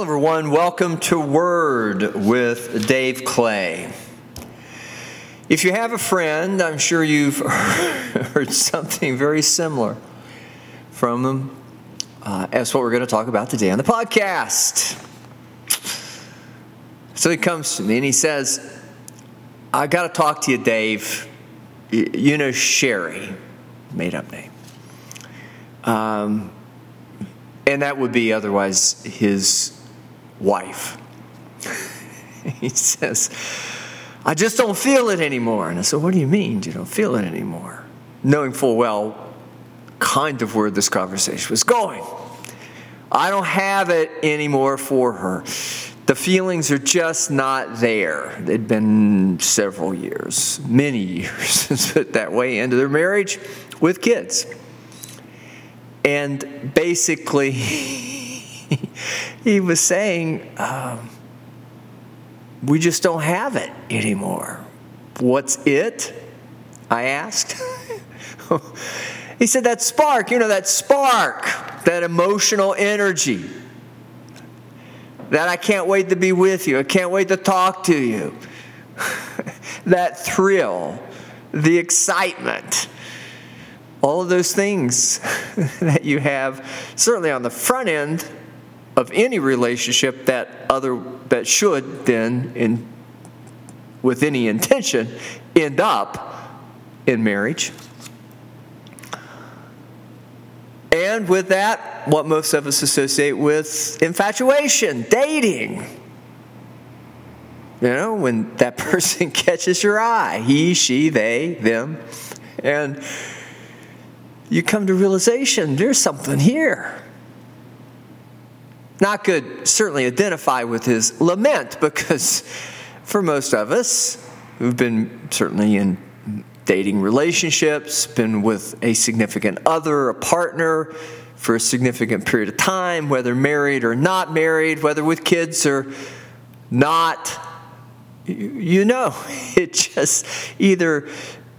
Hello, everyone. Welcome to Word with Dave Clay. If you have a friend, I'm sure you've heard something very similar from them. Uh, that's what we're going to talk about today on the podcast. So he comes to me and he says, I got to talk to you, Dave. You know Sherry, made up name. Um, and that would be otherwise his wife. he says, I just don't feel it anymore. And I said, What do you mean you don't feel it anymore? Knowing full well kind of where this conversation was going. I don't have it anymore for her. The feelings are just not there. It'd been several years, many years, put that way, into their marriage with kids. And basically, he was saying, um, We just don't have it anymore. What's it? I asked. he said, That spark, you know, that spark, that emotional energy. That I can't wait to be with you. I can't wait to talk to you. that thrill, the excitement all of those things that you have certainly on the front end of any relationship that other that should then in with any intention end up in marriage. And with that what most of us associate with infatuation dating. You know when that person catches your eye he she they them. And you come to realization there's something here. Not good, certainly identify with his lament because for most of us who've been certainly in dating relationships, been with a significant other, a partner for a significant period of time, whether married or not married, whether with kids or not, you know, it just either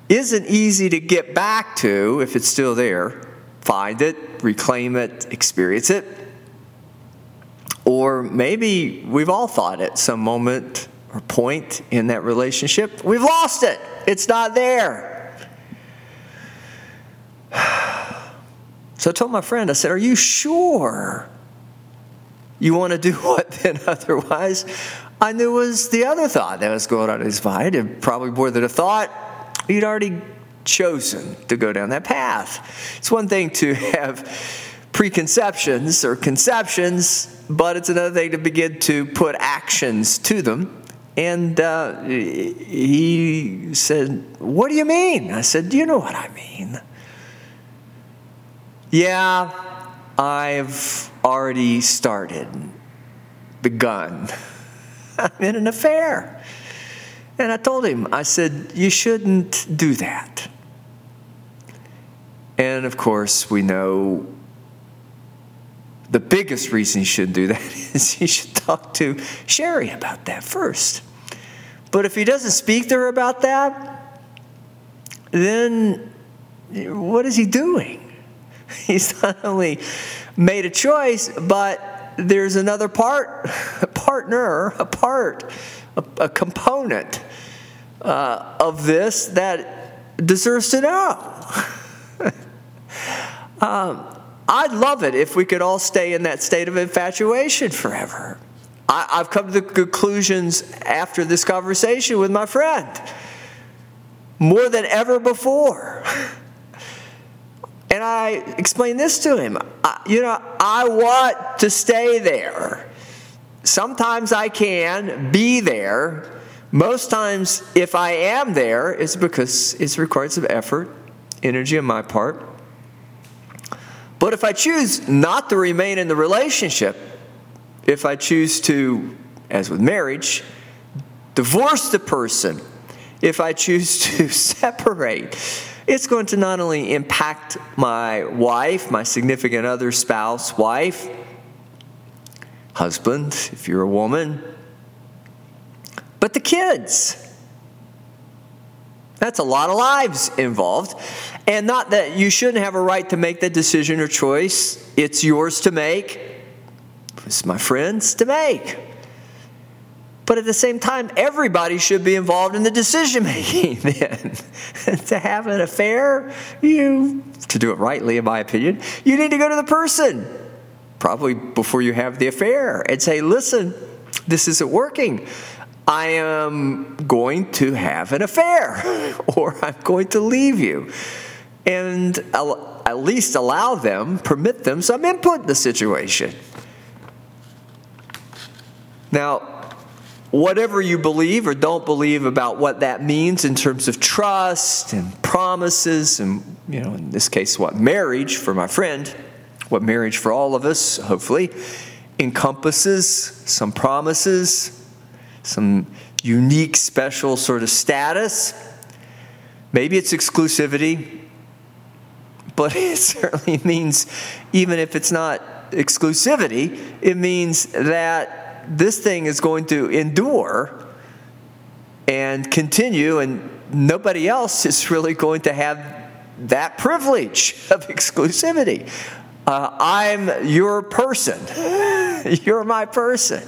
isn't easy to get back to if it's still there. Find it, reclaim it, experience it. Or maybe we've all thought at some moment or point in that relationship, we've lost it. It's not there. So I told my friend, I said, Are you sure you want to do what then otherwise? I knew was the other thought that was going on his mind, and probably more than a thought He'd already chosen to go down that path. It's one thing to have preconceptions or conceptions, but it's another thing to begin to put actions to them. And uh, he said, What do you mean? I said, Do you know what I mean? Yeah, I've already started, begun. I'm in an affair. And I told him, I said, you shouldn't do that. And of course, we know the biggest reason you shouldn't do that is you should talk to Sherry about that first. But if he doesn't speak to her about that, then what is he doing? He's not only made a choice, but there's another part, a partner, a part, a, a component uh, of this that deserves to know. um, I'd love it if we could all stay in that state of infatuation forever. I, I've come to the conclusions after this conversation with my friend more than ever before. And I explained this to him. I, you know, I want to stay there. Sometimes I can be there, most times, if I am there, it's because it's required some effort, energy on my part. But if I choose not to remain in the relationship, if I choose to, as with marriage, divorce the person, if I choose to separate, it's going to not only impact my wife, my significant other, spouse, wife, husband, if you're a woman, but the kids. That's a lot of lives involved. And not that you shouldn't have a right to make that decision or choice, it's yours to make. It's my friends, to make. But at the same time, everybody should be involved in the decision making then. to have an affair, you, to do it rightly, in my opinion, you need to go to the person, probably before you have the affair, and say, listen, this isn't working. I am going to have an affair, or I'm going to leave you. And at least allow them, permit them some input in the situation. Now, whatever you believe or don't believe about what that means in terms of trust and promises, and, you know, in this case, what marriage for my friend, what marriage for all of us, hopefully, encompasses some promises, some unique, special sort of status. Maybe it's exclusivity, but it certainly means, even if it's not exclusivity, it means that this thing is going to endure and continue, and nobody else is really going to have that privilege of exclusivity. Uh, I'm your person. You're my person.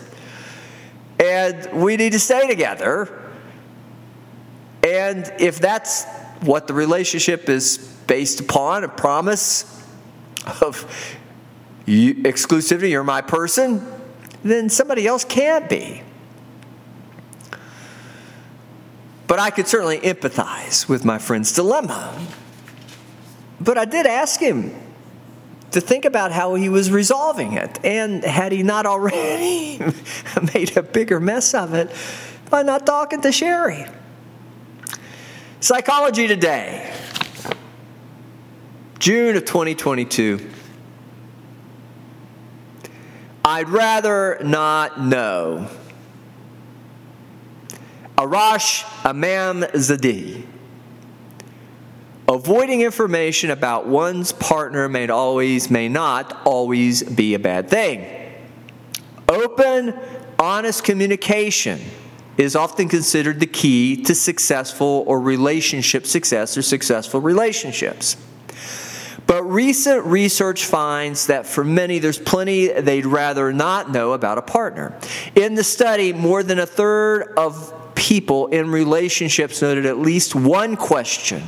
And we need to stay together. And if that's what the relationship is based upon, a promise of exclusivity, you're my person, then somebody else can't be. But I could certainly empathize with my friend's dilemma. But I did ask him to think about how he was resolving it. And had he not already made a bigger mess of it by not talking to Sherry? Psychology Today, June of 2022. I'd rather not know. Arash Emamzadeh. Avoiding information about one's partner may always, may not always be a bad thing. Open, honest communication is often considered the key to successful or relationship success or successful relationships. But recent research finds that for many, there's plenty they'd rather not know about a partner. In the study, more than a third of people in relationships noted at least one question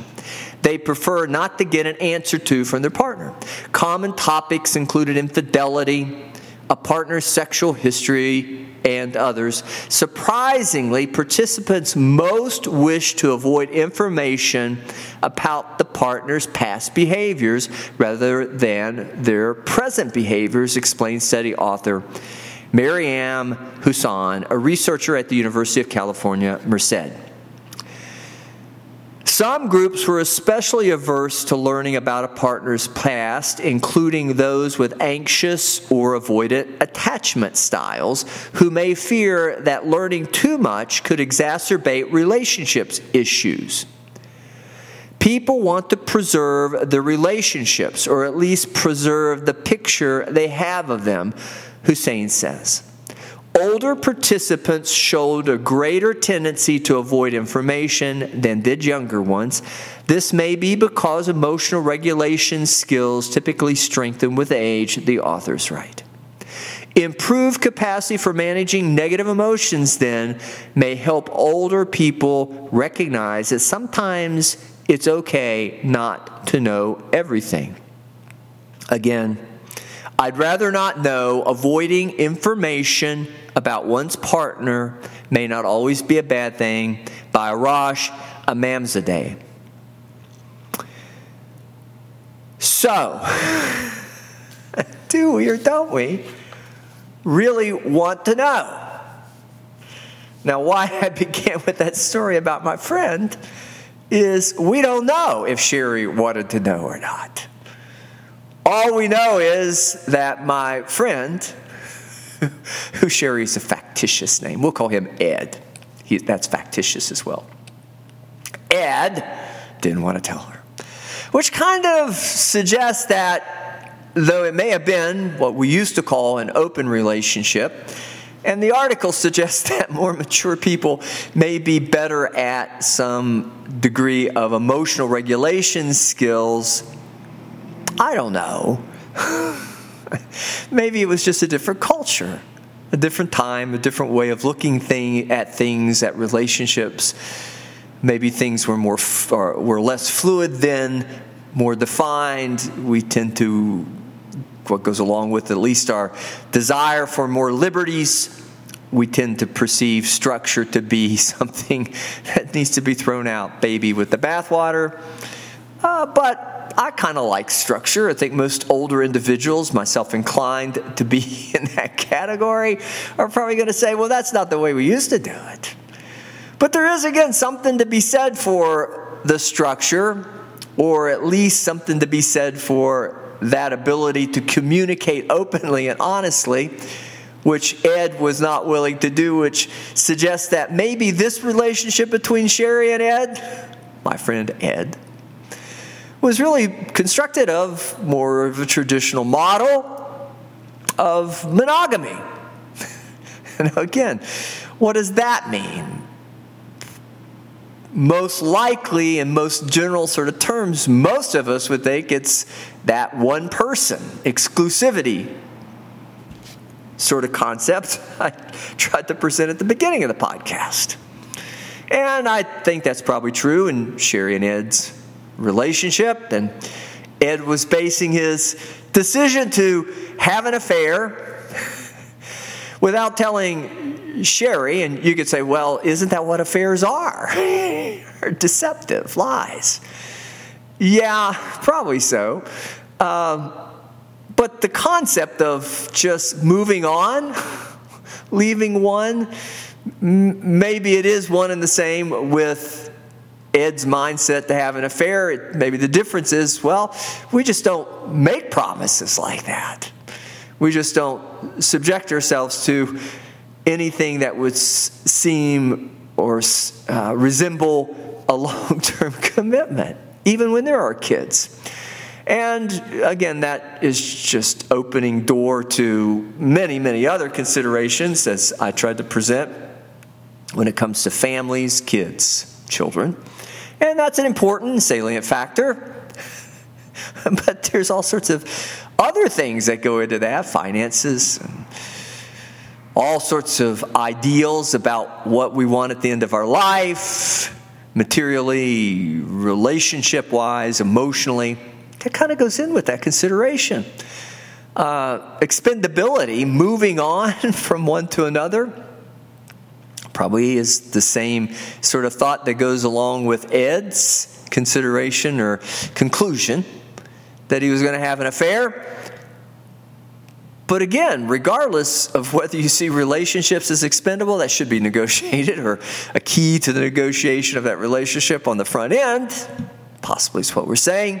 they prefer not to get an answer to from their partner. Common topics included infidelity, a partner's sexual history, and others. Surprisingly, participants most wish to avoid information about the partner's past behaviors rather than their present behaviors, explains study author Maryam Hussain, a researcher at the University of California, Merced. Some groups were especially averse to learning about a partner's past, including those with anxious or avoidant attachment styles, who may fear that learning too much could exacerbate relationships issues. People want to preserve the relationships, or at least preserve the picture they have of them, Hussain says. Older participants showed a greater tendency to avoid information than did younger ones. This may be because emotional regulation skills typically strengthen with age, the authors write. Improved capacity for managing negative emotions, then, may help older people recognize that sometimes it's okay not to know everything. Again, I'd rather not know. Avoiding information about one's partner may not always be a bad thing by Arash Emamzadeh. So, do we or don't we really want to know? Now, why I began with that story about my friend is we don't know if Sherry wanted to know or not. All we know is that my friend, who Sherry's a factitious name, we'll call him Ed. He, that's factitious as well. Ed didn't want to tell her, which kind of suggests that though it may have been what we used to call an open relationship, and the article suggests that more mature people may be better at some degree of emotional regulation skills I don't know. Maybe it was just a different culture, a different time, a different way of looking thing, at things, at relationships. Maybe things were more were less fluid then, more defined. We tend to what goes along with at least our desire for more liberties. We tend to perceive structure to be something that needs to be thrown out, baby with the bathwater. Uh, but I kind of like structure. I think most older individuals, myself inclined to be in that category, are probably going to say, well, that's not the way we used to do it. But there is, again, something to be said for the structure, or at least something to be said for that ability to communicate openly and honestly, which Ed was not willing to do, which suggests that maybe this relationship between Sherry and Ed, my friend Ed, was really constructed of more of a traditional model of monogamy. and again, what does that mean? Most likely, in most general sort of terms, most of us would think it's that one person, exclusivity sort of concept I tried to present at the beginning of the podcast. And I think that's probably true in Sherry and Ed's relationship. And Ed was basing his decision to have an affair without telling Sherry. And you could say, well, isn't that what affairs are? deceptive, lies. Yeah, probably so. Um, but the concept of just moving on, leaving one, maybe it is one and the same with Ed's mindset to have an affair. Maybe the difference is, well, we just don't make promises like that. We just don't subject ourselves to anything that would seem or uh, resemble a long term commitment, even when there are kids. And again, that is just opening door to many, many other considerations as I tried to present when it comes to families, kids, children. And that's an important salient factor. but there's all sorts of other things that go into that finances, all sorts of ideals about what we want at the end of our life, materially, relationship wise, emotionally. That kind of goes in with that consideration. Uh, expendability, moving on from one to another Probably is the same sort of thought that goes along with Ed's consideration or conclusion that he was going to have an affair. But again, regardless of whether you see relationships as expendable, that should be negotiated or a key to the negotiation of that relationship on the front end, possibly is what we're saying.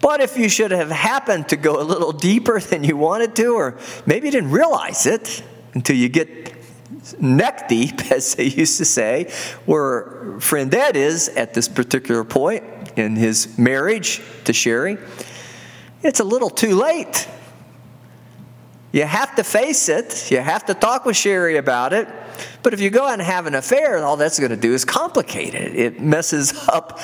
But if you should have happened to go a little deeper than you wanted to, or maybe didn't realize it until you get neck deep, as they used to say, where friend Ed is at this particular point in his marriage to Sherry, it's a little too late. You have to face it. You have to talk with Sherry about it. But if you go out and have an affair, all that's going to do is complicate it. It messes up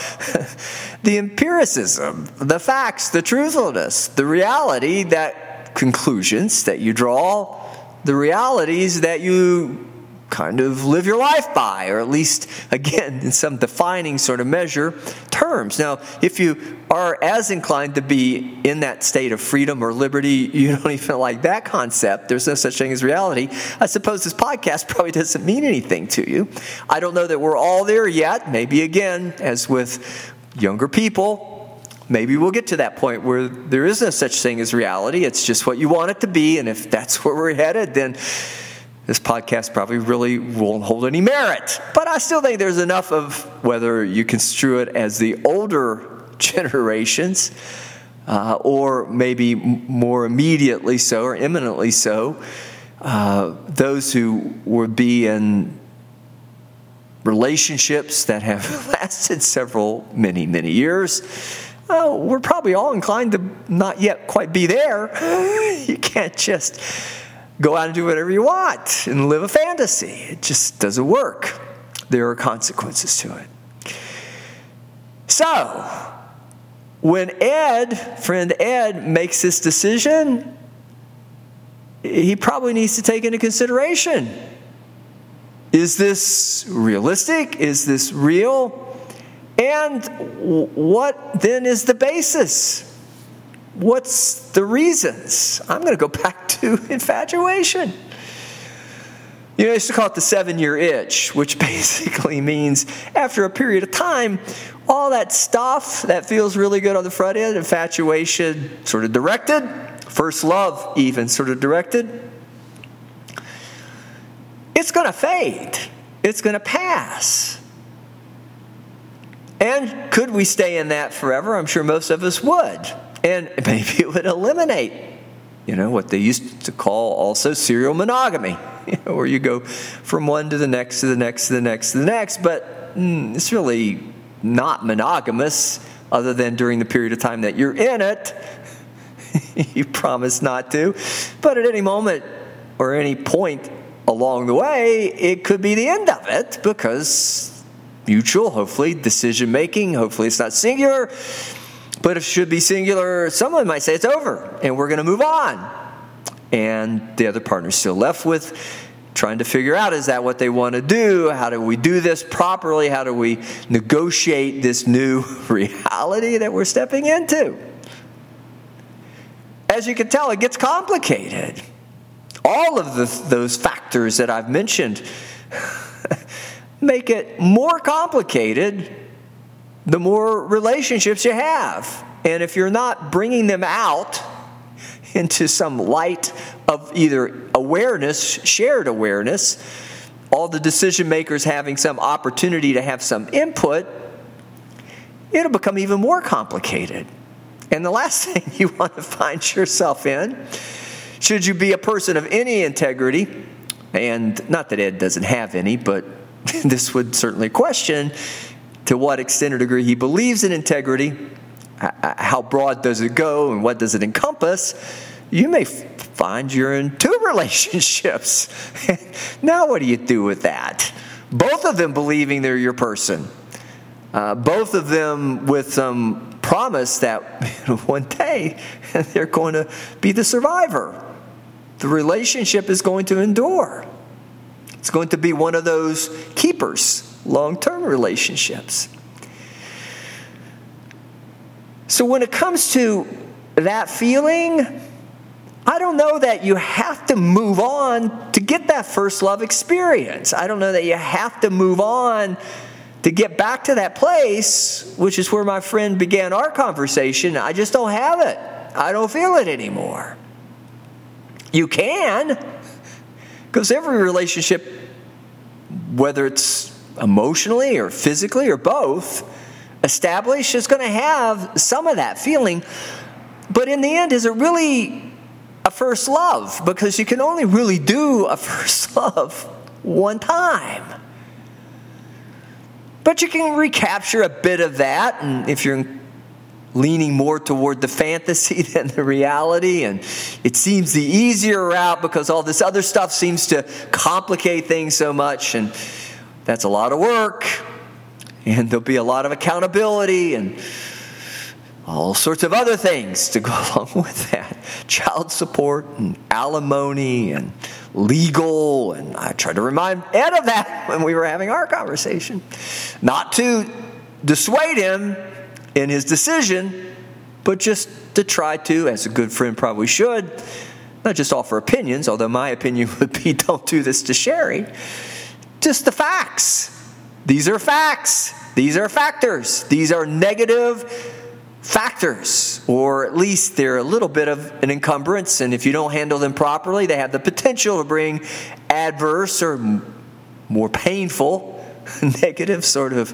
the empiricism, the facts, the truthfulness, the reality that conclusions that you draw the realities that you kind of live your life by, or at least, again, in some defining sort of measure terms. Now, if you are as inclined to be in that state of freedom or liberty, you don't even like that concept, there's no such thing as reality, I suppose this podcast probably doesn't mean anything to you. I don't know that we're all there yet. Maybe, again, as with younger people, maybe we'll get to that point where there is no such thing as reality. It's just what you want it to be. And if that's where we're headed, then this podcast probably really won't hold any merit. But I still think there's enough of whether you construe it as the older generations uh, or maybe more immediately so or imminently so, uh, those who would be in relationships that have lasted several, many, many years oh, we're probably all inclined to not yet quite be there. you can't just go out and do whatever you want and live a fantasy. It just doesn't work. There are consequences to it. So, when Ed, friend Ed, makes this decision, he probably needs to take into consideration is this realistic? Is this real? And what then is the basis? What's the reasons? I'm going to go back to infatuation. You know, I used to call it the seven year itch, which basically means after a period of time, all that stuff that feels really good on the front end, infatuation sort of directed, first love even sort of directed, it's going to fade, it's going to pass. And could we stay in that forever? I'm sure most of us would. And maybe it would eliminate, you know, what they used to call also serial monogamy, where you go from one to the next to the next to the next to the next. But mm, it's really not monogamous, other than during the period of time that you're in it. you promise not to. But at any moment or any point along the way, it could be the end of it because mutual, hopefully, decision making, hopefully it's not singular. But if it should be singular, someone might say it's over and we're going to move on. And the other partner's still left with trying to figure out is that what they want to do? How do we do this properly? How do we negotiate this new reality that we're stepping into? As you can tell, it gets complicated all of the, those factors that I've mentioned make it more complicated the more relationships you have. And if you're not bringing them out into some light of either awareness, shared awareness, all the decision makers having some opportunity to have some input, it'll become even more complicated. And the last thing you want to find yourself in should you be a person of any integrity, and not that Ed doesn't have any, but this would certainly question to what extent or degree he believes in integrity, how broad does it go, and what does it encompass, you may find you're in two relationships. now, what do you do with that? Both of them believing they're your person, uh, both of them with some promise that one day they're going to be the survivor the relationship is going to endure. It's going to be one of those keepers, long term relationships. So when it comes to that feeling, I don't know that you have to move on to get that first love experience. I don't know that you have to move on to get back to that place, which is where my friend began our conversation. I just don't have it. I don't feel it anymore. You can, because every relationship, whether it's emotionally or physically or both, established is going to have some of that feeling. But in the end, is it really a first love? Because you can only really do a first love one time. But you can recapture a bit of that, and if you're leaning more toward the fantasy than the reality. And it seems the easier route because all this other stuff seems to complicate things so much. And that's a lot of work. And there'll be a lot of accountability and all sorts of other things to go along with that child support and alimony and legal. And I tried to remind Ed of that when we were having our conversation. Not to dissuade him in his decision, but just to try to, as a good friend probably should, not just offer opinions, although my opinion would be don't do this to Sherry, just the facts. These are facts. These are factors. These are negative factors, or at least they're a little bit of an encumbrance, and if you don't handle them properly, they have the potential to bring adverse or more painful, negative sort of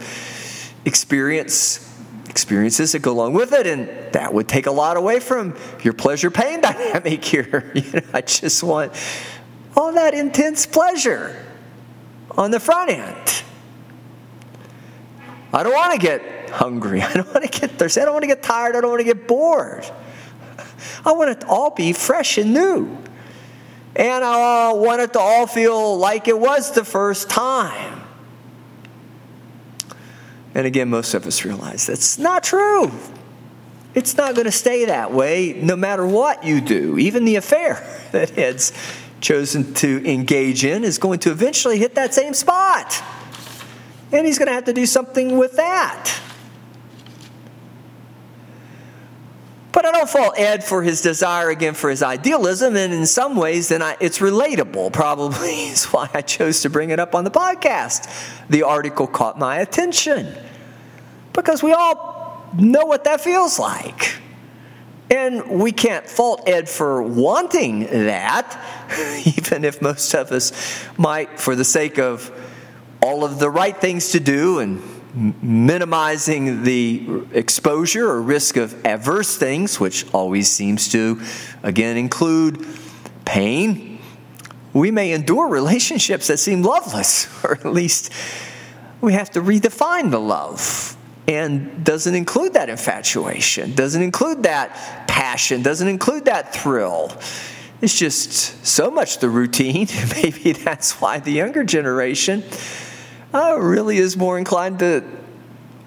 experience experiences that go along with it, and that would take a lot away from your pleasure pain dynamic here. You know, I just want all that intense pleasure on the front end. I don't want to get hungry. I don't want to get thirsty. I don't want to get tired. I don't want to get bored. I want it to all be fresh and new. And I want it to all feel like it was the first time. And again, most of us realize that's not true. It's not going to stay that way no matter what you do. Even the affair that Ed's chosen to engage in is going to eventually hit that same spot. And he's going to have to do something with that. But I don't fault Ed for his desire again for his idealism, and in some ways, then I, it's relatable. Probably is why I chose to bring it up on the podcast. The article caught my attention because we all know what that feels like. And we can't fault Ed for wanting that, even if most of us might, for the sake of all of the right things to do and minimizing the exposure or risk of adverse things, which always seems to, again, include pain. We may endure relationships that seem loveless, or at least we have to redefine the love. And doesn't include that infatuation, doesn't include that passion, doesn't include that thrill. It's just so much the routine. Maybe that's why the younger generation uh, really is more inclined to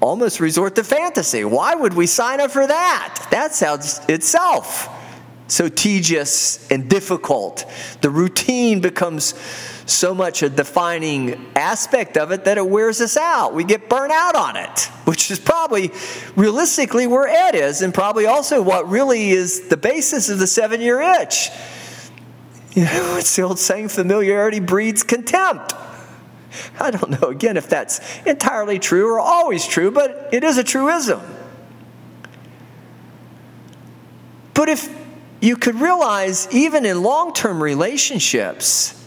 almost resort to fantasy. Why would we sign up for that? That sounds itself so tedious and difficult. The routine becomes so much a defining aspect of it that it wears us out. We get burnt out on it, which is probably realistically where Ed is, and probably also what really is the basis of the seven year itch. You know, it's the old saying familiarity breeds contempt. I don't know, again, if that's entirely true or always true, but it is a truism. But if you could realize, even in long term relationships,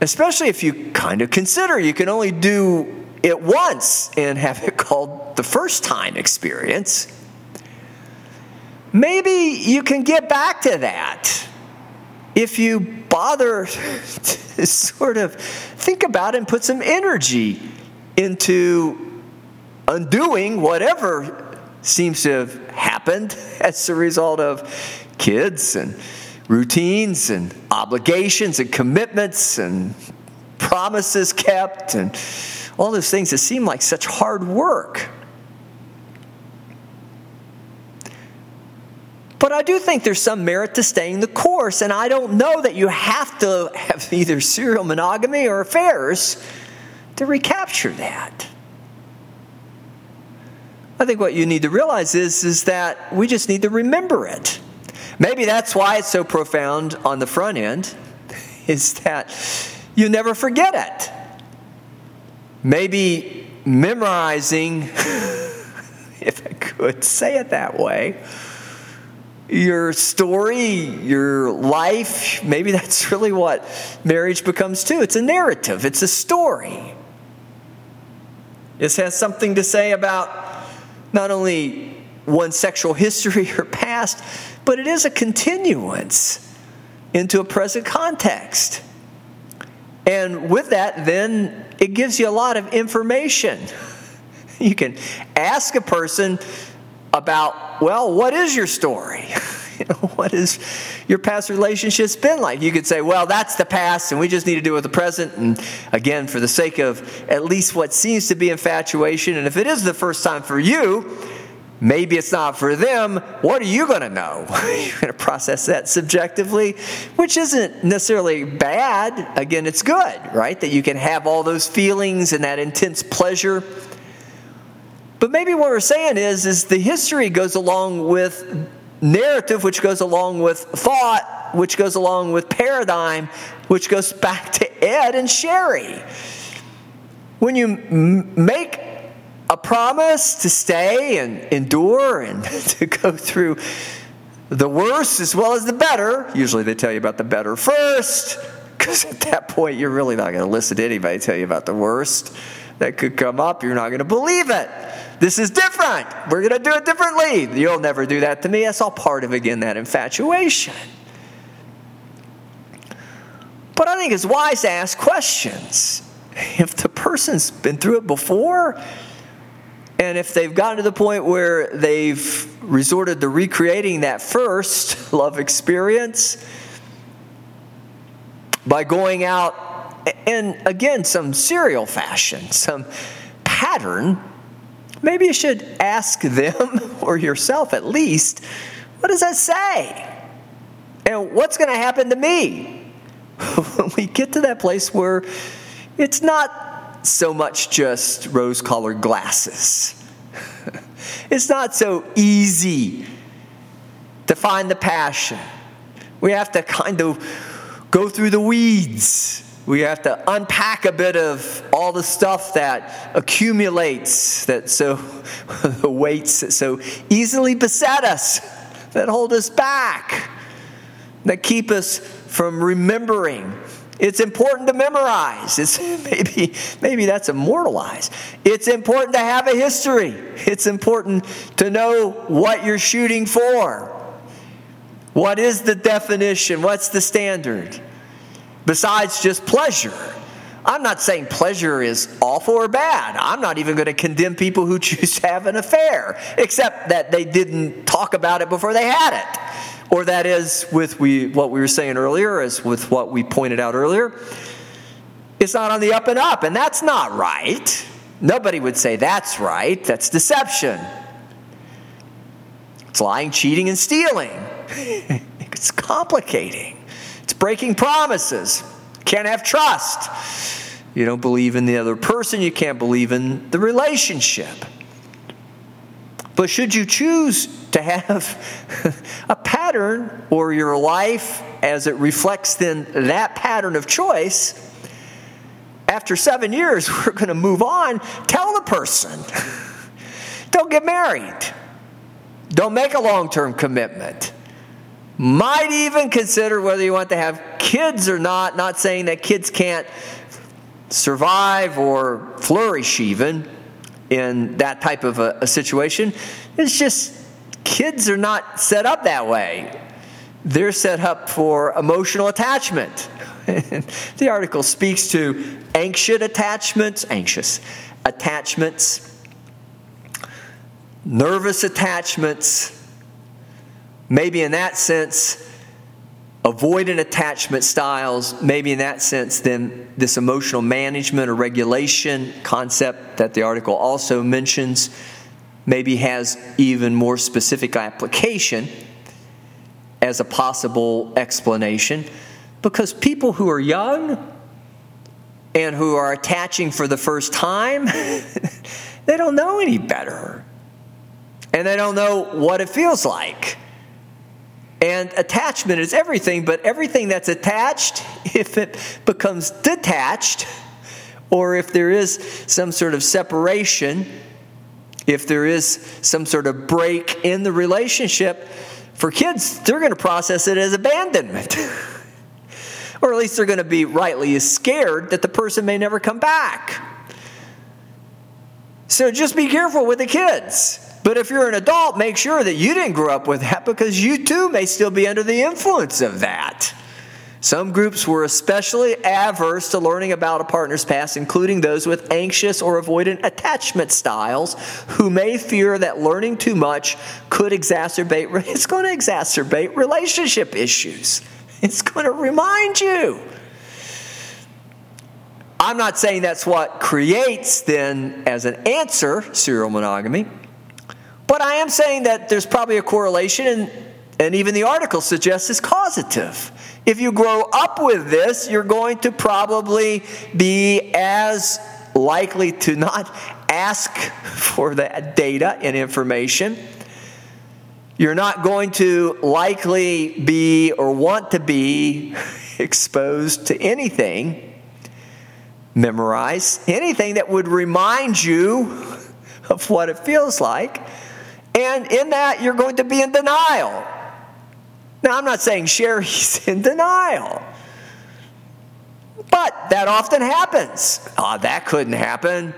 especially if you kind of consider you can only do it once and have it called the first time experience, maybe you can get back to that if you bother to sort of think about and put some energy into undoing whatever seems to have happened as a result of kids and routines and obligations and commitments and promises kept and all those things that seem like such hard work. But I do think there's some merit to staying the course, and I don't know that you have to have either serial monogamy or affairs to recapture that. I think what you need to realize is, is that we just need to remember it. Maybe that's why it's so profound on the front end, is that you never forget it. Maybe memorizing, if I could say it that way, your story, your life. Maybe that's really what marriage becomes too. It's a narrative, it's a story. This has something to say about not only one's sexual history or past, but it is a continuance into a present context. And with that, then it gives you a lot of information. You can ask a person about, well, what is your story? you know, what has your past relationships been like? You could say, well, that's the past, and we just need to do with the present. And again, for the sake of at least what seems to be infatuation, and if it is the first time for you, maybe it's not for them. What are you going to know? You're going to process that subjectively, which isn't necessarily bad. Again, it's good, right? That you can have all those feelings and that intense pleasure but maybe what we're saying is, is the history goes along with narrative, which goes along with thought, which goes along with paradigm, which goes back to Ed and Sherry. When you m- make a promise to stay and endure and to go through the worst as well as the better, usually they tell you about the better first, because at that point you're really not going to listen to anybody tell you about the worst that could come up. You're not going to believe it. This is different. We're going to do it differently. You'll never do that to me. That's all part of, again, that infatuation. But I think it's wise to ask questions. If the person's been through it before, and if they've gotten to the point where they've resorted to recreating that first love experience by going out and again, some serial fashion, some pattern, maybe you should ask them or yourself at least what does that say? And what's going to happen to me when we get to that place where it's not so much just rose colored glasses? it's not so easy to find the passion. We have to kind of go through the weeds. We have to unpack a bit of all the stuff that accumulates, that so the weights that so easily beset us, that hold us back, that keep us from remembering. It's important to memorize. It's maybe maybe that's immortalized. It's important to have a history. It's important to know what you're shooting for. What is the definition? What's the standard? Besides just pleasure. I'm not saying pleasure is awful or bad. I'm not even going to condemn people who choose to have an affair, except that they didn't talk about it before they had it. Or that is with we, what we were saying earlier, as with what we pointed out earlier. It's not on the up and up, and that's not right. Nobody would say that's right. That's deception. It's lying, cheating, and stealing. it's complicating. It's breaking promises. Can't have trust. You don't believe in the other person, you can't believe in the relationship. But should you choose to have a pattern or your life as it reflects then that pattern of choice, after seven years, we're going to move on. Tell the person. Don't get married. Don't make a long term commitment. Might even consider whether you want to have kids or not, not saying that kids can't survive or flourish even in that type of a, a situation. It's just kids are not set up that way. They're set up for emotional attachment. the article speaks to anxious attachments, anxious attachments, nervous attachments, maybe in that sense, avoidant attachment styles, maybe in that sense, then this emotional management or regulation concept that the article also mentions maybe has even more specific application as a possible explanation because people who are young and who are attaching for the first time, they don't know any better. And they don't know what it feels like. And attachment is everything, but everything that's attached, if it becomes detached, or if there is some sort of separation, if there is some sort of break in the relationship, for kids, they're going to process it as abandonment. or at least they're going to be rightly scared that the person may never come back. So just be careful with the kids. But if you're an adult, make sure that you didn't grow up with that because you too may still be under the influence of that. Some groups were especially averse to learning about a partner's past, including those with anxious or avoidant attachment styles who may fear that learning too much could exacerbate it's going to exacerbate relationship issues. It's going to remind you. I'm not saying that's what creates then as an answer serial monogamy. But I am saying that there's probably a correlation, and, and even the article suggests it's causative. If you grow up with this, you're going to probably be as likely to not ask for that data and information. You're not going to likely be or want to be exposed to anything, memorize anything that would remind you of what it feels like. And in that, you're going to be in denial. Now, I'm not saying Sherry's in denial, but that often happens. Oh, that couldn't happen.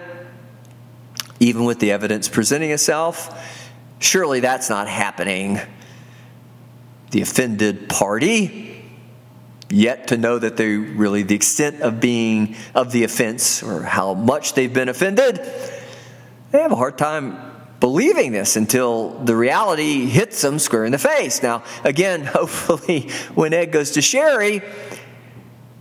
Even with the evidence presenting itself, surely that's not happening. The offended party, yet to know that they really the extent of being of the offense or how much they've been offended, they have a hard time believing this until the reality hits them square in the face. Now, again, hopefully, when Ed goes to Sherry,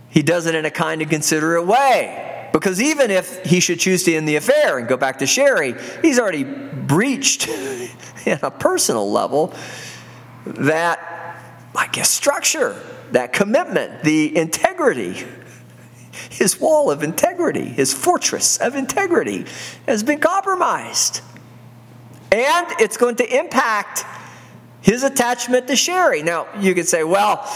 he does it in a kind and considerate way. Because even if he should choose to end the affair and go back to Sherry, he's already breached in a personal level that, I guess, structure, that commitment, the integrity. His wall of integrity, his fortress of integrity has been compromised. And it's going to impact his attachment to Sherry. Now, you could say, well,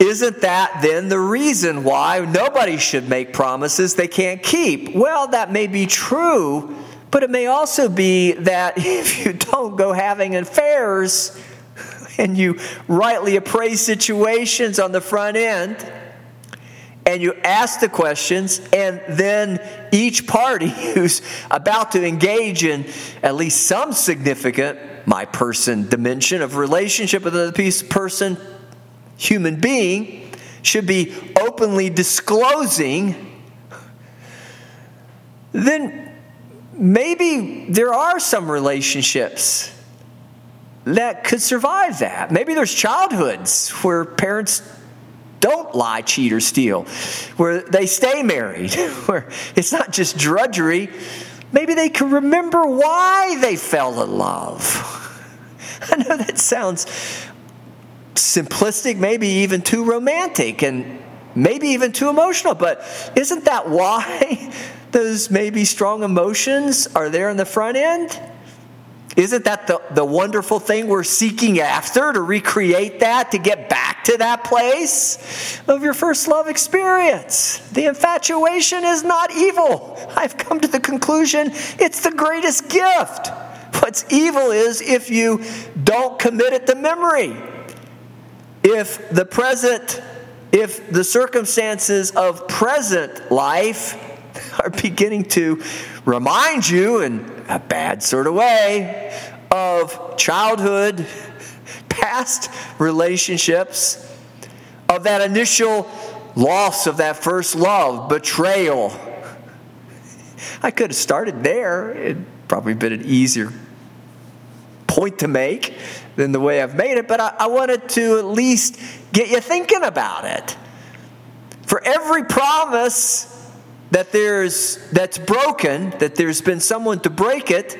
isn't that then the reason why nobody should make promises they can't keep? Well, that may be true, but it may also be that if you don't go having affairs and you rightly appraise situations on the front end, and you ask the questions, and then each party who's about to engage in at least some significant my person dimension of relationship with another piece person human being should be openly disclosing, then maybe there are some relationships that could survive that. Maybe there's childhoods where parents don't lie, cheat, or steal, where they stay married, where it's not just drudgery. Maybe they can remember why they fell in love. I know that sounds simplistic, maybe even too romantic, and maybe even too emotional. But isn't that why those maybe strong emotions are there in the front end? Isn't that the, the wonderful thing we're seeking after to recreate that, to get back to that place of your first love experience? The infatuation is not evil. I've come to the conclusion it's the greatest gift. What's evil is if you don't commit it to memory if the present, if the circumstances of present life are beginning to remind you in a bad sort of way of childhood, past relationships, of that initial loss of that first love, betrayal. I could have started there. It'd probably been an easier point to make than the way I've made it, but I, I wanted to at least get you thinking about it. For every promise that there's that's broken, that there's been someone to break it,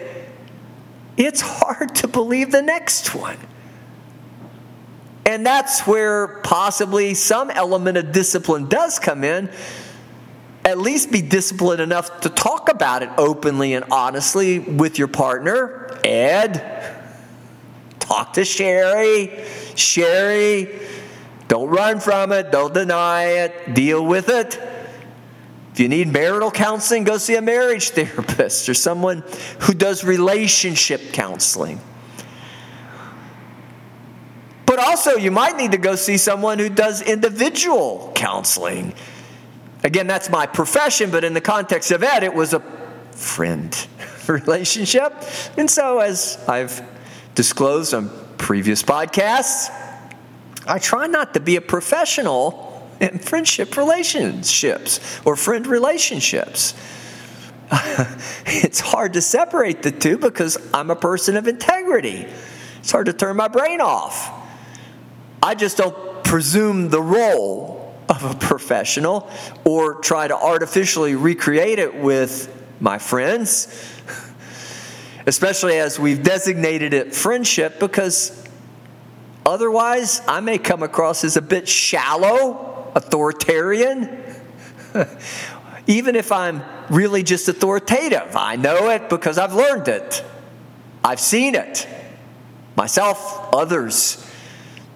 it's hard to believe the next one. And that's where possibly some element of discipline does come in. At least be disciplined enough to talk about it openly and honestly with your partner, Ed, Talk to Sherry. Sherry, don't run from it, don't deny it, deal with it. If you need marital counseling, go see a marriage therapist or someone who does relationship counseling. But also, you might need to go see someone who does individual counseling. Again, that's my profession, but in the context of Ed, it was a friend relationship. And so, as I've disclosed on previous podcasts, I try not to be a professional in friendship relationships or friend relationships. it's hard to separate the two because I'm a person of integrity. It's hard to turn my brain off. I just don't presume the role of a professional or try to artificially recreate it with my friends especially as we've designated it friendship, because otherwise I may come across as a bit shallow, authoritarian. Even if I'm really just authoritative, I know it because I've learned it. I've seen it. Myself, others.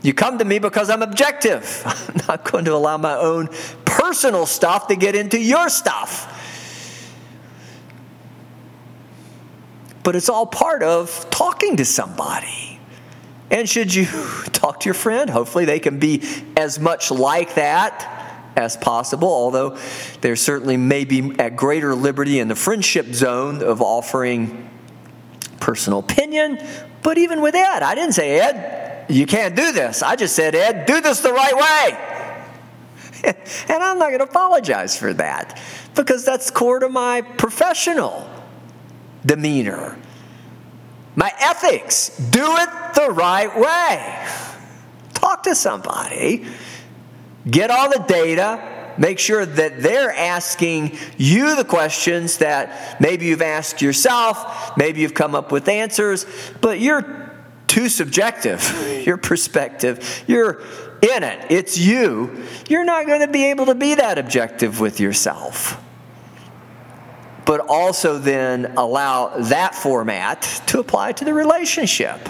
You come to me because I'm objective. I'm not going to allow my own personal stuff to get into your stuff. but it's all part of talking to somebody. And should you talk to your friend, hopefully they can be as much like that as possible, although they certainly may be at greater liberty in the friendship zone of offering personal opinion. But even with Ed, I didn't say, Ed, you can't do this. I just said, Ed, do this the right way. and I'm not going to apologize for that because that's core to my professional demeanor. My ethics, do it the right way. Talk to somebody, get all the data, Make sure that they're asking you the questions that maybe you've asked yourself, maybe you've come up with answers, but you're too subjective, your perspective. You're in it, it's you. You're not going to be able to be that objective with yourself. But also then allow that format to apply to the relationship.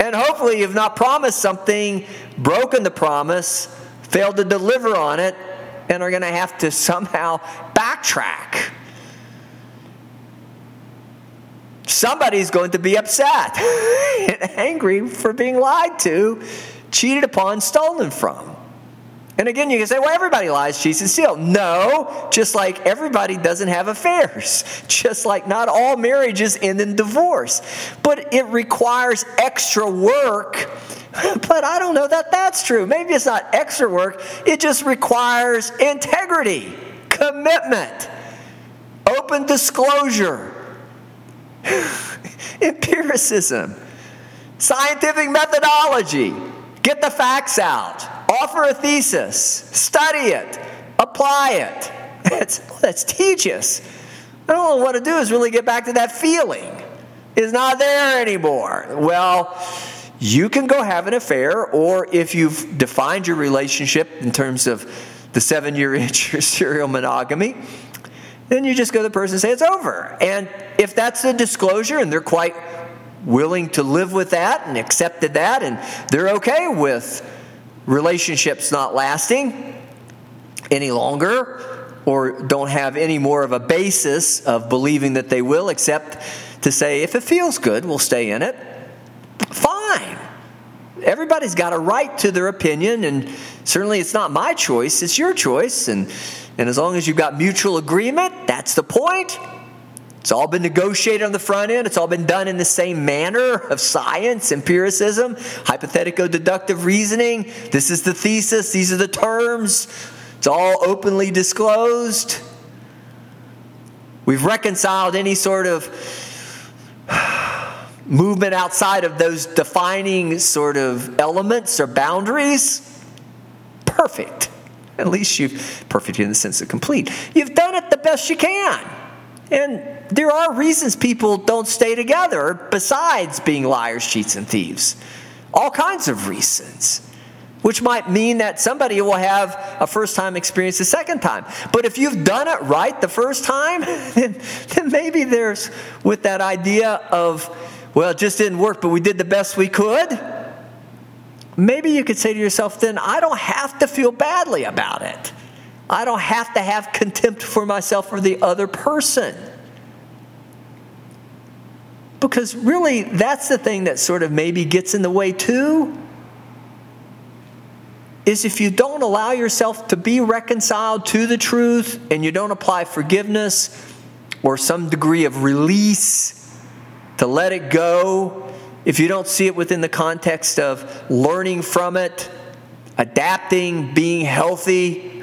And hopefully, you've not promised something, broken the promise, failed to deliver on it, and are going to have to somehow backtrack. Somebody's going to be upset and angry for being lied to, cheated upon, stolen from. And again, you can say, well, everybody lies, cheats, and. No, just like everybody doesn't have affairs, just like not all marriages end in divorce. But it requires extra work But I don't know that that's true. Maybe it's not extra work, it just requires integrity, commitment, open disclosure, empiricism, scientific methodology. Get the facts out, offer a thesis, study it, apply it. That's, that's tedious. I don't know what to do is really get back to that feeling. It's not there anymore. Well, you can go have an affair, or if you've defined your relationship in terms of the seven year itch or serial monogamy, then you just go to the person and say it's over. And if that's a disclosure and they're quite willing to live with that and accepted that and they're okay with relationships not lasting any longer or don't have any more of a basis of believing that they will except to say if it feels good we'll stay in it. Fine. Everybody's got a right to their opinion and certainly it's not my choice it's your choice and and as long as you've got mutual agreement that's the point it's all been negotiated on the front end. It's all been done in the same manner of science, empiricism, hypothetical deductive reasoning. This is the thesis, these are the terms. It's all openly disclosed. We've reconciled any sort of movement outside of those defining sort of elements or boundaries. Perfect. At least you've, perfect in the sense of complete. You've done it the best you can. And there are reasons people don't stay together besides being liars, cheats, and thieves. All kinds of reasons. Which might mean that somebody will have a first time experience the second time. But if you've done it right the first time, then, then maybe there's with that idea of, well, it just didn't work, but we did the best we could. Maybe you could say to yourself, then I don't have to feel badly about it. I don't have to have contempt for myself or the other person. Because really, that's the thing that sort of maybe gets in the way too. Is if you don't allow yourself to be reconciled to the truth and you don't apply forgiveness or some degree of release to let it go, if you don't see it within the context of learning from it, adapting, being healthy,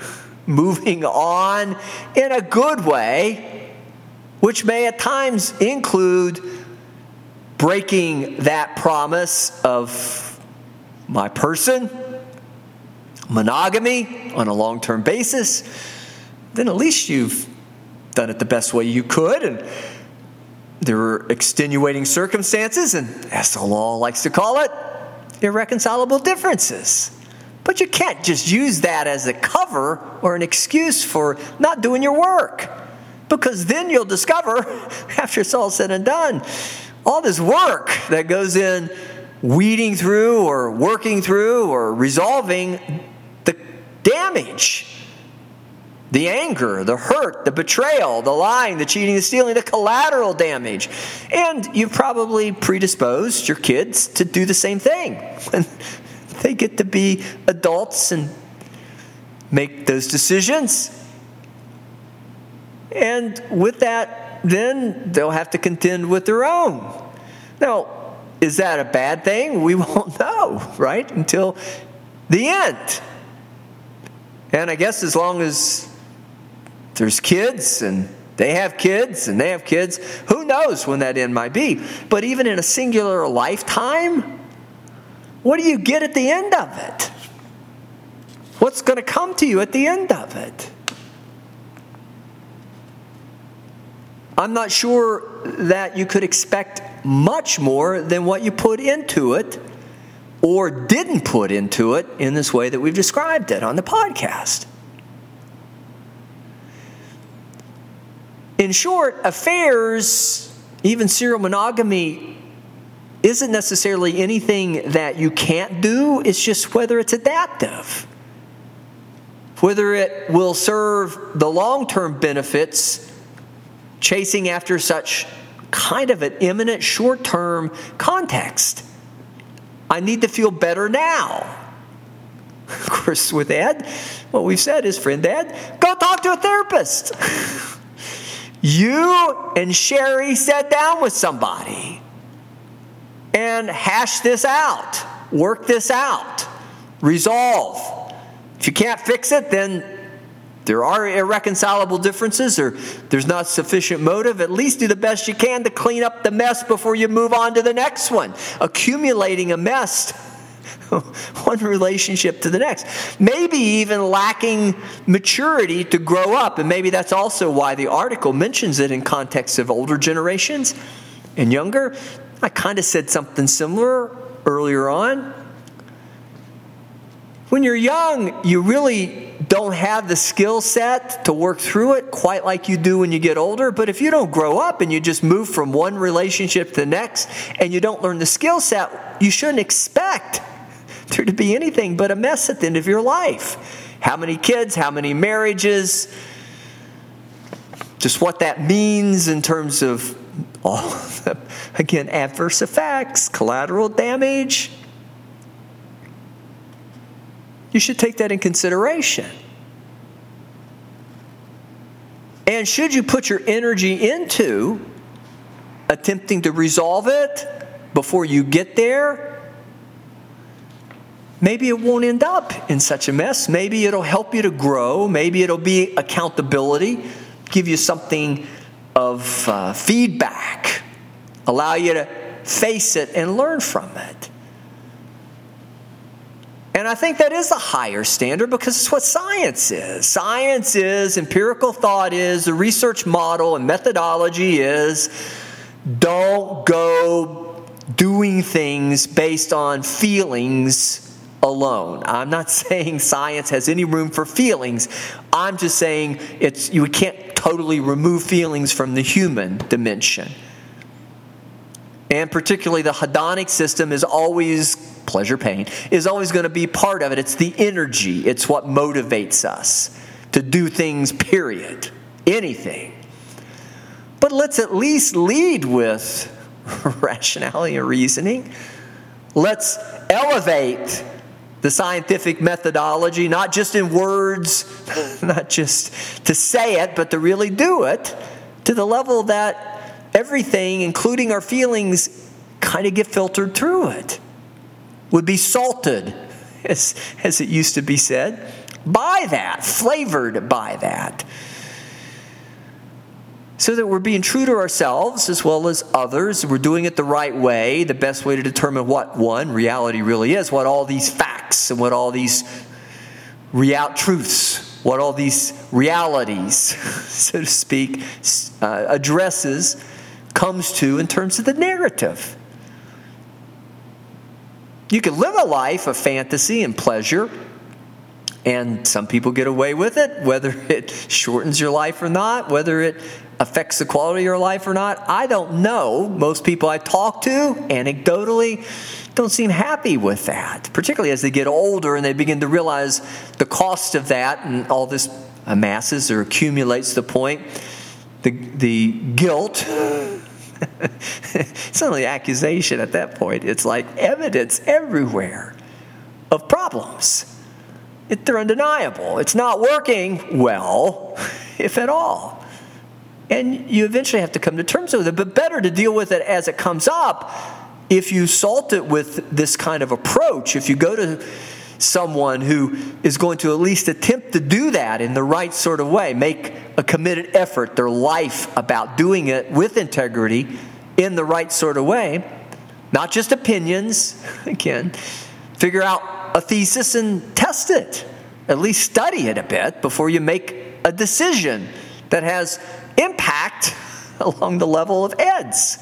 moving on in a good way, which may at times include breaking that promise of my person, monogamy on a long term basis, then at least you've done it the best way you could. And there were extenuating circumstances, and as the law likes to call it, irreconcilable differences. But you can't just use that as a cover or an excuse for not doing your work. Because then you'll discover, after it's all said and done, all this work that goes in weeding through or working through or resolving the damage, the anger, the hurt, the betrayal, the lying, the cheating, the stealing, the collateral damage. And you've probably predisposed your kids to do the same thing. They get to be adults and make those decisions. And with that, then they'll have to contend with their own. Now, is that a bad thing? We won't know, right? Until the end. And I guess as long as there's kids and they have kids and they have kids, who knows when that end might be. But even in a singular lifetime, what do you get at the end of it? What's going to come to you at the end of it? I'm not sure that you could expect much more than what you put into it or didn't put into it in this way that we've described it on the podcast. In short, affairs, even serial monogamy, isn't necessarily anything that you can't do, it's just whether it's adaptive. Whether it will serve the long term benefits, chasing after such kind of an imminent short term context. I need to feel better now. Of course, with Ed, what we've said is, friend Ed, go talk to a therapist. you and Sherry sat down with somebody and hash this out, work this out, resolve. If you can't fix it, then there are irreconcilable differences or there's not sufficient motive, at least do the best you can to clean up the mess before you move on to the next one. Accumulating a mess, one relationship to the next. Maybe even lacking maturity to grow up. And maybe that's also why the article mentions it in context of older generations and younger. I kind of said something similar earlier on. When you're young, you really don't have the skill set to work through it quite like you do when you get older. But if you don't grow up and you just move from one relationship to the next and you don't learn the skill set, you shouldn't expect there to be anything but a mess at the end of your life. How many kids, how many marriages, just what that means in terms of all the, again, adverse effects, collateral damage you should take that in consideration. And should you put your energy into attempting to resolve it before you get there, maybe it won't end up in such a mess. Maybe it'll help you to grow. Maybe it'll be accountability, give you something of uh, feedback, allow you to face it and learn from it. And I think that is a higher standard because it's what science is. Science is, empirical thought is, the research model and methodology is don't go doing things based on feelings alone. I'm not saying science has any room for feelings. I'm just saying it's you can't totally remove feelings from the human dimension. And particularly the hedonic system is always pleasure, pain, is always going to be part of it. It's the energy, it's what motivates us to do things, period. Anything. But let's at least lead with rationality and reasoning. Let's elevate the scientific methodology, not just in words, not just to say it, but to really do it to the level that everything, including our feelings, kind of get filtered through it would be salted, as, as it used to be said, by that, flavored by that. So that we're being true to ourselves as well as others. We're doing it the right way, the best way to determine what one reality really is, what all these facts and what all these real truths, what all these realities, so to speak, uh, addresses, comes to in terms of the narrative. You can live a life of fantasy and pleasure, and some people get away with it, whether it shortens your life or not, whether it affects the quality of your life or not. I don't know. Most people I talk to, anecdotally, don't seem happy with that, particularly as they get older and they begin to realize the cost of that and all this amasses or accumulates the point the, the guilt it's not only accusation at that point, it's like evidence everywhere of problems. It, they're undeniable. It's not working well, if at all. And you eventually have to come to terms with it, but better to deal with it as it comes up if you salt it with this kind of approach. If you go to someone who is going to at least attempt to do that in the right sort of way, make a committed effort, their life about doing it with integrity in the right sort of way, not just opinions, again, figure out a thesis and test it at least study it a bit before you make a decision that has impact along the level of Ed's,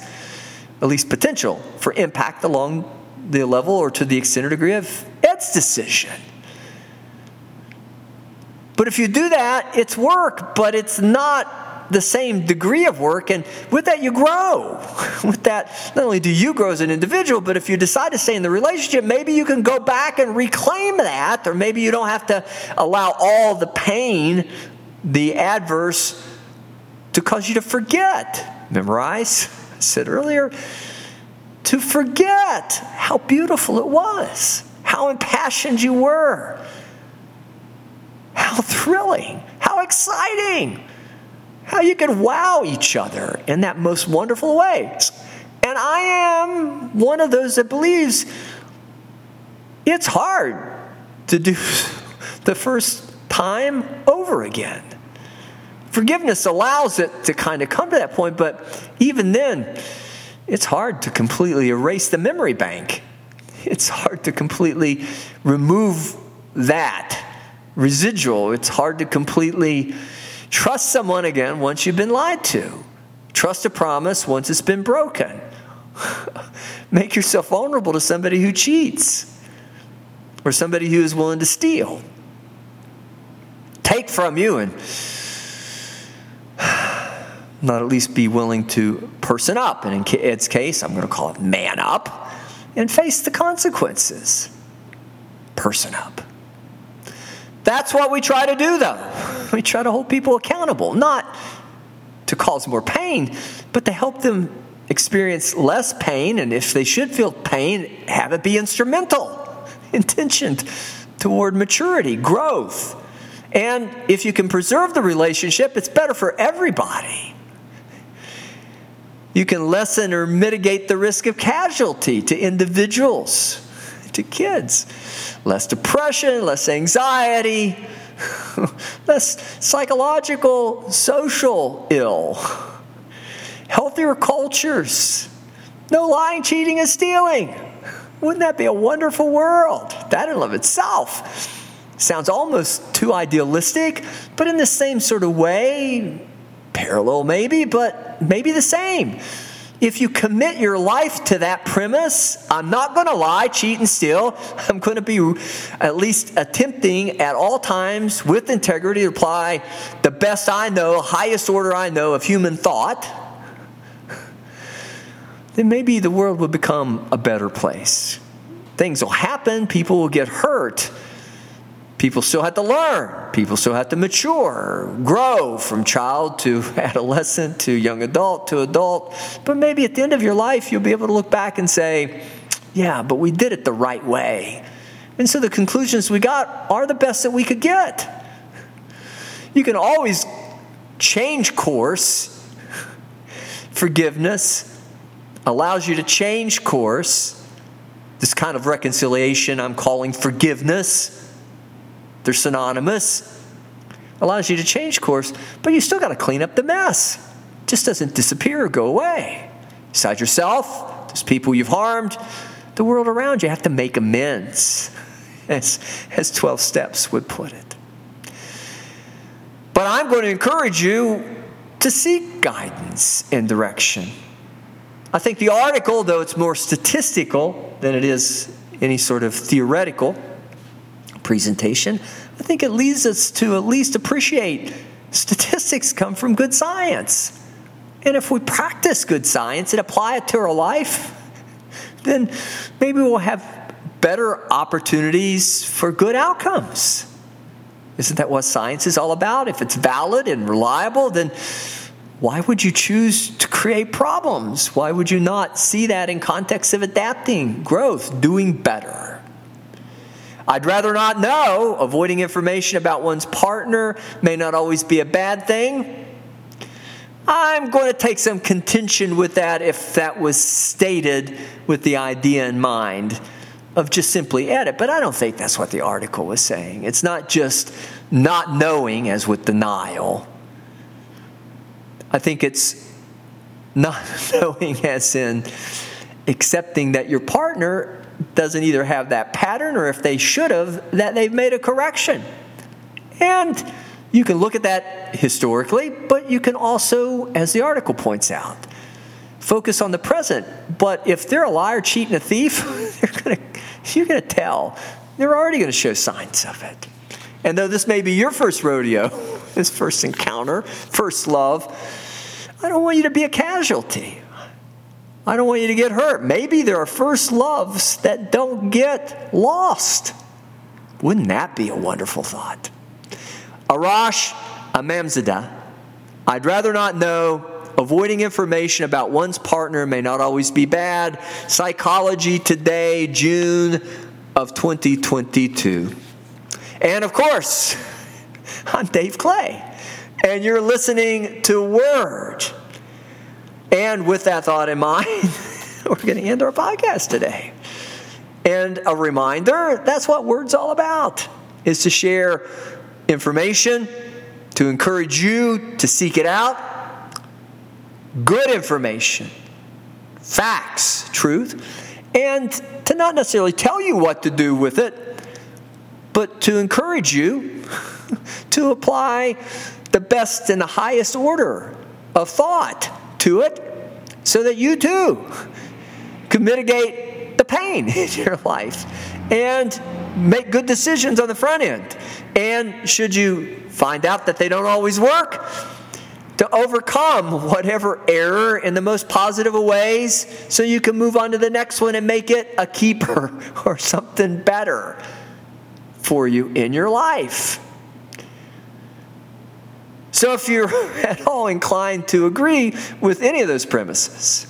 at least potential for impact along the level or to the extent or degree of Ed's decision. But if you do that, it's work, but it's not the same degree of work. And with that, you grow. With that, not only do you grow as an individual, but if you decide to stay in the relationship, maybe you can go back and reclaim that, or maybe you don't have to allow all the pain, the adverse, to cause you to forget. Memorize, I said earlier, to forget how beautiful it was, how impassioned you were, how thrilling, how exciting, how you can wow each other in that most wonderful way. And I am one of those that believes it's hard to do the first time over again. Forgiveness allows it to kind of come to that point, but even then, it's hard to completely erase the memory bank. It's hard to completely remove that residual. It's hard to completely trust someone again once you've been lied to. Trust a promise once it's been broken. Make yourself vulnerable to somebody who cheats or somebody who is willing to steal. Take from you and not at least be willing to person up. And in Ed's case, I'm going to call it man up and face the consequences. Person up. That's what we try to do, though. We try to hold people accountable, not to cause more pain, but to help them experience less pain. And if they should feel pain, have it be instrumental, intentioned toward maturity, growth. And if you can preserve the relationship, it's better for everybody. You can lessen or mitigate the risk of casualty to individuals, to kids. Less depression, less anxiety, less psychological, social ill. Healthier cultures. No lying, cheating, and stealing. Wouldn't that be a wonderful world? That in and of itself sounds almost too idealistic, but in the same sort of way, parallel maybe, but maybe the same. If you commit your life to that premise, I'm not going to lie, cheat, and steal. I'm going to be at least attempting at all times with integrity to apply the best I know, highest order I know of human thought. Then maybe the world will become a better place. Things will happen, people will get hurt people still have to learn. People still have to mature, grow from child to adolescent to young adult to adult. But maybe at the end of your life, you'll be able to look back and say, yeah, but we did it the right way. And so the conclusions we got are the best that we could get. You can always change course. Forgiveness allows you to change course. This kind of reconciliation I'm calling forgiveness they're synonymous. Allows you to change course, but you still got to clean up the mess. It just doesn't disappear or go away. Besides yourself, there's people you've harmed, the world around you have to make amends, as, as 12 steps would put it. But I'm going to encourage you to seek guidance and direction. I think the article, though it's more statistical than it is any sort of theoretical, presentation, I think it leads us to at least appreciate statistics come from good science. And if we practice good science and apply it to our life, then maybe we'll have better opportunities for good outcomes. Isn't that what science is all about? If it's valid and reliable, then why would you choose to create problems? Why would you not see that in context of adapting, growth, doing better? I'd rather not know. Avoiding information about one's partner may not always be a bad thing. I'm going to take some contention with that if that was stated with the idea in mind of just simply edit. But I don't think that's what the article was saying. It's not just not knowing, as with denial. I think it's not knowing, as in accepting that your partner doesn't either have that pattern or if they should have, that they've made a correction. And you can look at that historically, but you can also, as the article points out, focus on the present. But if they're a liar, cheat, and a thief, gonna, you're going to tell. They're already going to show signs of it. And though this may be your first rodeo, this first encounter, first love, I don't want you to be a casualty. I don't want you to get hurt. Maybe there are first loves that don't get lost. Wouldn't that be a wonderful thought? Arash Emamzadeh, I'd rather not know. Avoiding information about one's partner may not always be bad. Psychology Today, June of 2022. And of course, I'm Dave Clay, and you're listening to Word. And with that thought in mind, we're going to end our podcast today. And a reminder that's what Word's all about, is to share information, to encourage you to seek it out. Good information, facts, truth, and to not necessarily tell you what to do with it, but to encourage you to apply the best and the highest order of thought to it so that you too can mitigate the pain in your life and make good decisions on the front end. And should you find out that they don't always work, to overcome whatever error in the most positive ways so you can move on to the next one and make it a keeper or something better for you in your life. So, if you're at all inclined to agree with any of those premises,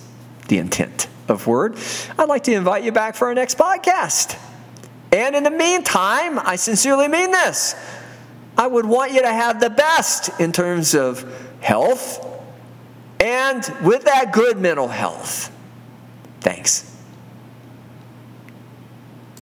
the intent of Word, I'd like to invite you back for our next podcast. And in the meantime, I sincerely mean this. I would want you to have the best in terms of health and with that good mental health. Thanks.